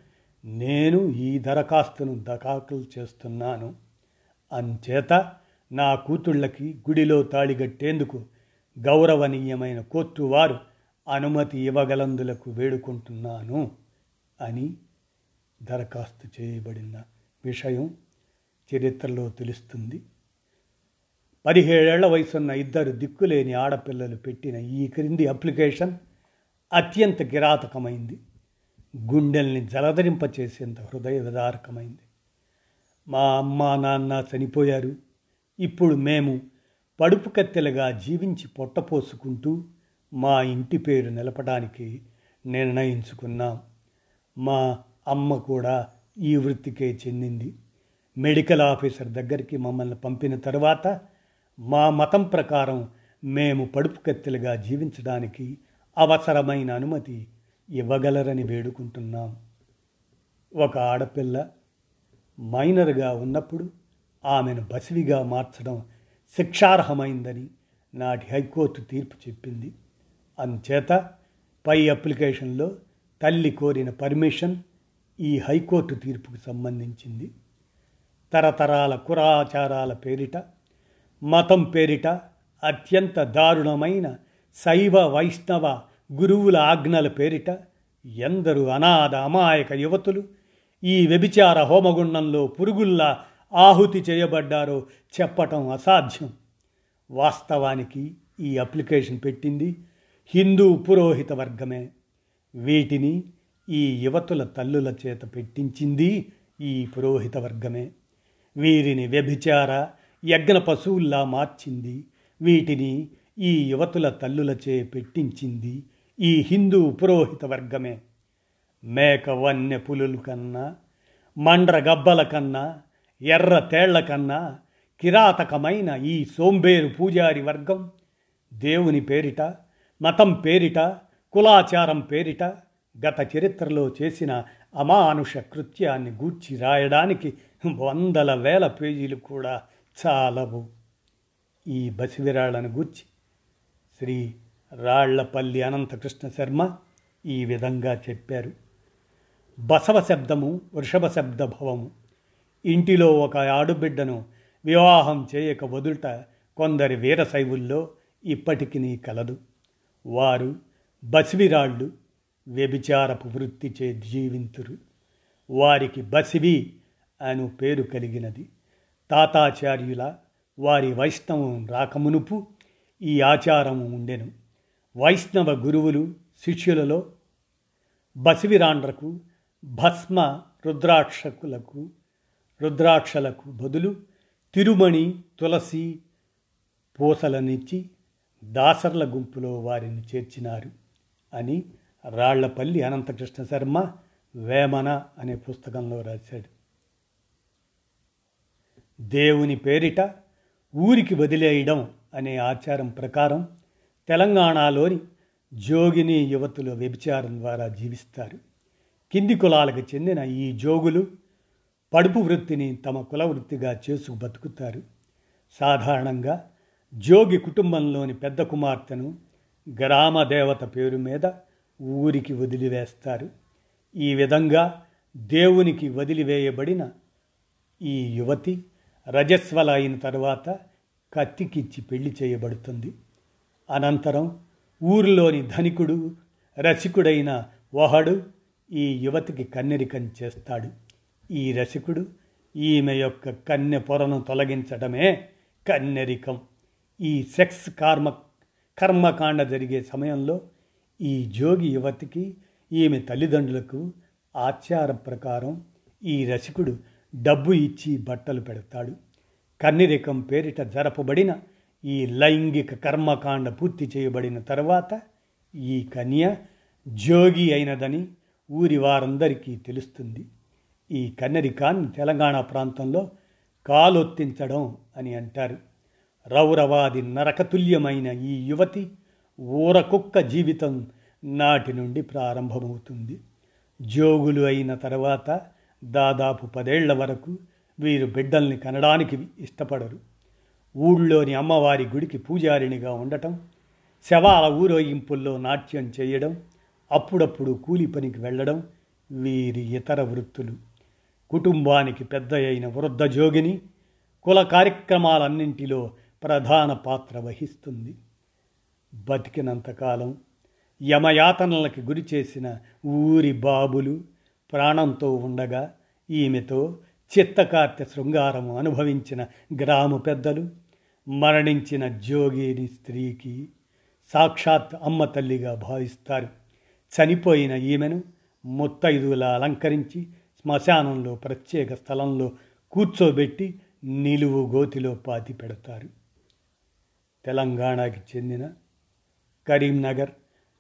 నేను ఈ దరఖాస్తును దఖాకులు చేస్తున్నాను. అంచేత నా కూతుళ్ళకి గుడిలో తాళిగట్టేందుకు గౌరవనీయమైన కోర్టు వారు అనుమతి ఇవ్వగలందులకు వేడుకుంటున్నాను అని దరఖాస్తు చేయబడిన విషయం చరిత్రలో తెలుస్తుంది. పదిహేడేళ్ళ వయసున్న ఇద్దరు దిక్కులేని ఆడపిల్లలు పెట్టిన ఈ క్రింది అప్లికేషన్ అత్యంత కిరాతకమైంది. గుండెల్ని జలధరింపచేసేంత హృదయ విదారకమైంది మా అమ్మ నాన్న చనిపోయారు. ఇప్పుడు మేము పడుపు కత్తెలుగా జీవించి పొట్టపోసుకుంటూ మా ఇంటి పేరు నిలపడానికి నిర్ణయించుకున్నాం. మా అమ్మ కూడా ఈ వృత్తికే చెందింది. మెడికల్ ఆఫీసర్ దగ్గరికి మమ్మల్ని పంపిన తర్వాత మా మతం ప్రకారం మేము పడుపు కత్తెలుగా జీవించడానికి అవసరమైన అనుమతి ఇవ్వగలరని వేడుకుంటున్నాం. ఒక ఆడపిల్ల మైనర్గా ఉన్నప్పుడు ఆమెను బసివిగా మార్చడం శిక్షార్హమైందని నాటి హైకోర్టు తీర్పు చెప్పింది. అందుచేత పై అప్లికేషన్లో తల్లి కోరిన పర్మిషన్ ఈ హైకోర్టు తీర్పుకు సంబంధించింది. తరతరాల కురాచారాల పేరిట మతం పేరిట అత్యంత దారుణమైన శైవ వైష్ణవ గురువుల ఆజ్ఞల పేరిట ఎందరు అనాథ అమాయక యువతులు ఈ వ్యభిచార హోమగుండంలో పురుగుల్లా ఆహుతి చేయబడ్డారో చెప్పటం అసాధ్యం. వాస్తవానికి ఈ అప్లికేషన్ పెట్టింది హిందూ పురోహిత వర్గమే. వీటిని ఈ యువతుల తల్లుల చేత పెట్టించింది ఈ పురోహిత వర్గమే. వీరిని వ్యభిచార యజ్ఞ పశువుల్లా మార్చింది. వీటిని ఈ యువతుల తల్లులచే పెట్టించింది ఈ హిందూ పురోహిత వర్గమే. మేక వన్య పులుల కన్నా మండ్ర గబ్బల కన్నా ఎర్ర తేళ్ళ కన్నా కిరాతకమైన ఈ సోంబేరు పూజారి వర్గం దేవుని పేరిట మతం పేరిట కులాచారం పేరిట గత చరిత్రలో చేసిన అమానుష కృత్యాన్ని గూర్చి రాయడానికి వందల వేల పేజీలు కూడా చాలవు. ఈ బసివిరాళ్ళను గూర్చి శ్రీ రాళ్ళపల్లి అనంతకృష్ణ శర్మ ఈ విధంగా చెప్పారు. బసవ శబ్దము వృషభ శబ్ద భవము. ఇంటిలో ఒక ఆడుబిడ్డను వివాహం చేయక వదులుట కొందరి వీరశైవుల్లో ఇప్పటికీ కలదు. వారు బసివిరాళ్ళు వ్యభిచారపు వృత్తి చే జీవింతురు. వారికి బసివి అను పేరు కలిగినది. తాతాచార్యుల వారి వైష్ణవం రాకమునుపు ఈ ఆచారము ఉండెను. వైష్ణవ గురువులు శిష్యులలో బసివిరాండ్రకు భస్మ రుద్రాక్షకులకు రుద్రాక్షలకు బదులు తిరుమణి తులసి పూసలనిచ్చి దాసర్ల గుంపులో వారిని చేర్చినారు అని రాళ్ళపల్లి అనంతకృష్ణ శర్మ వేమన అనే పుస్తకంలో రాశాడు. దేవుని పేరిట ఊరికి వదిలేయడం అనే ఆచారం ప్రకారం తెలంగాణలోని జోగిని యువతులు వ్యభిచారం ద్వారా జీవిస్తారు. కింది కులాలకు చెందిన ఈ జోగులు పడుపు వృత్తిని తమ కుల వృత్తిగా చేసుకు బతుకుతారు. సాధారణంగా జోగి కుటుంబంలోని పెద్ద కుమార్తెను గ్రామ దేవత పేరు మీద ఊరికి వదిలివేస్తారు. ఈ విధంగా దేవునికి వదిలివేయబడిన ఈ యువతి రజస్వల అయిన తరువాత కత్తికిచ్చి పెళ్ళి చేయబడుతుంది. అనంతరం ఊరిలోని ధనికుడు రసికుడైన ఒహడు ఈ యువతికి కన్నెరికం చేస్తాడు. ఈ రసికుడు ఈమె యొక్క కన్నె పొరను తొలగించడమే కన్నెరికం. ఈ సెక్స్ కర్మ కర్మకాండ జరిగే సమయంలో ఈ జోగి యువతికి ఈమె తల్లిదండ్రులకు ఆచార ప్రకారం ఈ రసికుడు డబ్బు ఇచ్చి బట్టలు పెడతాడు. కన్నిరికం పేరిట జరపబడిన ఈ లైంగిక కర్మకాండ పూర్తి చేయబడిన తర్వాత ఈ కన్య జోగి అయినదని ఊరి వారందరికీ తెలుస్తుంది. ఈ కన్నరికాన్ని తెలంగాణ ప్రాంతంలో కాలొత్తించడం అని అంటారు. రౌరవాది నరకతుల్యమైన ఈ యువతి ఊరకుక్క జీవితం నాటి నుండి ప్రారంభమవుతుంది. జోగులు అయిన తర్వాత దాదాపు పదేళ్ళ వరకు వీరు బిడ్డల్ని కనడానికి ఇష్టపడరు. ఊళ్ళోని అమ్మవారి గుడికి పూజారినిగా ఉండటం శవాల ఊరేగింపుల్లో నాట్యం చేయడం అప్పుడప్పుడు కూలి పనికి వెళ్ళడం వీరి ఇతర వృత్తులు. కుటుంబానికి పెద్ద అయిన వృద్ధ జోగిని కుల కార్యక్రమాలన్నింటిలో ప్రధాన పాత్ర వహిస్తుంది. బతికినంతకాలం యమయాతనలకి గురి చేసిన ఊరి బాబులు ప్రాణంతో ఉండగా ఈమెతో చిత్తకార్తె శృంగారం అనుభవించిన గ్రామ పెద్దలు మరణించిన జోగిని స్త్రీకి సాక్షాత్ అమ్మ తల్లిగా భావిస్తారు. చనిపోయిన ఈమెను ముత్తైదులా అలంకరించి శ్మశానంలో ప్రత్యేక స్థలంలో కూర్చోబెట్టి నిలువు గోతిలో పాతి పెడతారు. తెలంగాణకి చెందిన కరీంనగర్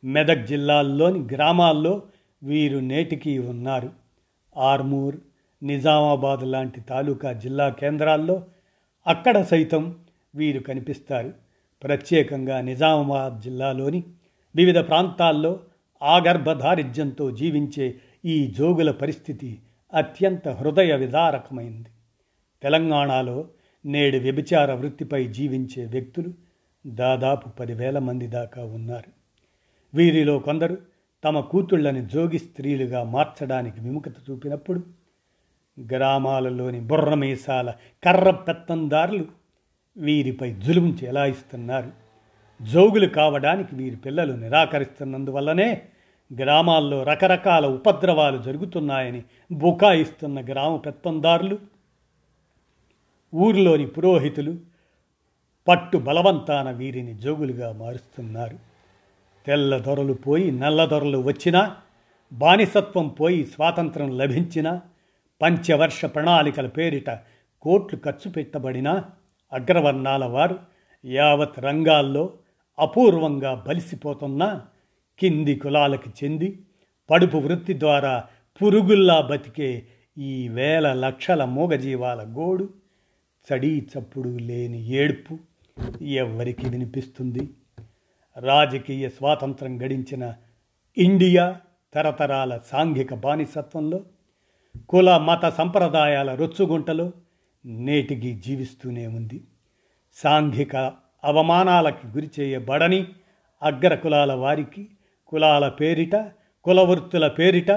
మెదక్ జిల్లాల్లోని గ్రామాల్లో వీరు నేటికీ ఉన్నారు. ఆర్మూర్ నిజామాబాద్ లాంటి తాలూకా జిల్లా కేంద్రాల్లో అక్కడ సైతం వీరు కనిపిస్తారు. ప్రత్యేకంగా నిజామాబాద్ జిల్లాలోని వివిధ ప్రాంతాల్లో ఆగర్భ దారిద్ర్యంతో జీవించే ఈ జోగుల పరిస్థితి అత్యంత హృదయ విదారకమైంది. తెలంగాణలో నేడు వ్యభిచార వృత్తిపై జీవించే వ్యక్తులు దాదాపు పదివేల మంది దాకా ఉన్నారు. వీరిలో కొందరు తమ కూతుళ్ళని జోగి స్త్రీలుగా మార్చడానికి విముఖత చూపినప్పుడు గ్రామాలలోని బుర్రమీసాల కర్ర పెత్తందారులు వీరిపై జులుం చెలాయిస్తున్నారు. జోగులు కావడానికి వీరి పిల్లలు నిరాకరిస్తున్నందువల్లనే గ్రామాల్లో రకరకాల ఉపద్రవాలు జరుగుతున్నాయని బుకాయిస్తున్న గ్రామ పెత్తందారులు ఊరిలోని పురోహితులు పట్టు బలవంతాన వీరిని జోగులుగా మారుస్తున్నారు. తెల్లదొరలు పోయి నల్ల దొరలు వచ్చినా బానిసత్వం పోయి స్వాతంత్రం లభించినా పంచవర్ష ప్రణాళికల పేరిట కోట్లు ఖర్చు పెట్టబడినా అగ్రవర్ణాల వారు యావత్ రంగాల్లో అపూర్వంగా బలిసిపోతున్నా కింది కులాలకు చెంది పడుపు వృత్తి ద్వారా పురుగుల్లా బతికే ఈ వేల లక్షల మూగజీవాల గోడు చడీ చప్పుడు లేని ఏడ్పు ఎవరికి వినిపిస్తుంది. రాజకీయ స్వాతంత్రం గడించిన ఇండియా తరతరాల సాంఘిక బానిసత్వంలో కుల మత సంప్రదాయాల రొచ్చుగుంటలో నేటికి జీవిస్తూనే ఉంది. సాంఘిక అవమానాలకి గురి చేయబడని అగ్ర కులాల వారికి కులాల పేరిట కులవృత్తుల పేరిట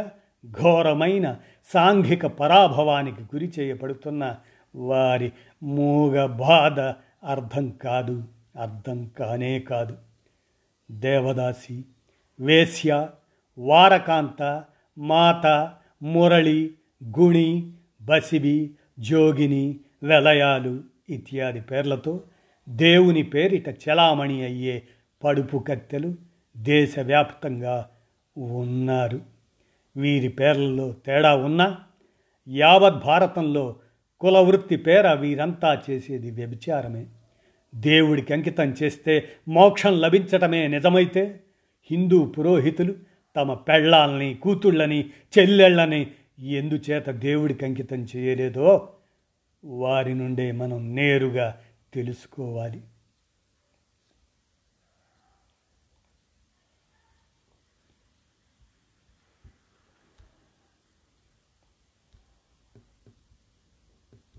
ఘోరమైన సాంఘిక పరాభవానికి గురి చేయబడుతున్న వారి మూగ బాధ అర్థం కాదు అర్థం కానే కాదు. దేవదాసి వేశ్య వారకాంత మాత మురళి గుణి బసిబి జోగిని వెలయాలు ఇత్యాది పేర్లతో దేవుని పేరిట చలామణి అయ్యే పడుపు కత్తెలు దేశవ్యాప్తంగా ఉన్నారు. వీరి పేర్లలో తేడా ఉన్నా యావత్ భారతంలో కులవృత్తి పేర వీరంతా చేసేది వ్యభిచారమే. దేవుడికి అంకితం చేస్తే మోక్షం లభించటమే నిజమైతే హిందూ పురోహితులు తమ పెళ్ళాల్ని కూతుళ్ళని చెల్లెళ్ళని ఎందుచేత దేవుడికి అంకితం చేయలేదో వారి నుండే మనం నేరుగా తెలుసుకోవాలి.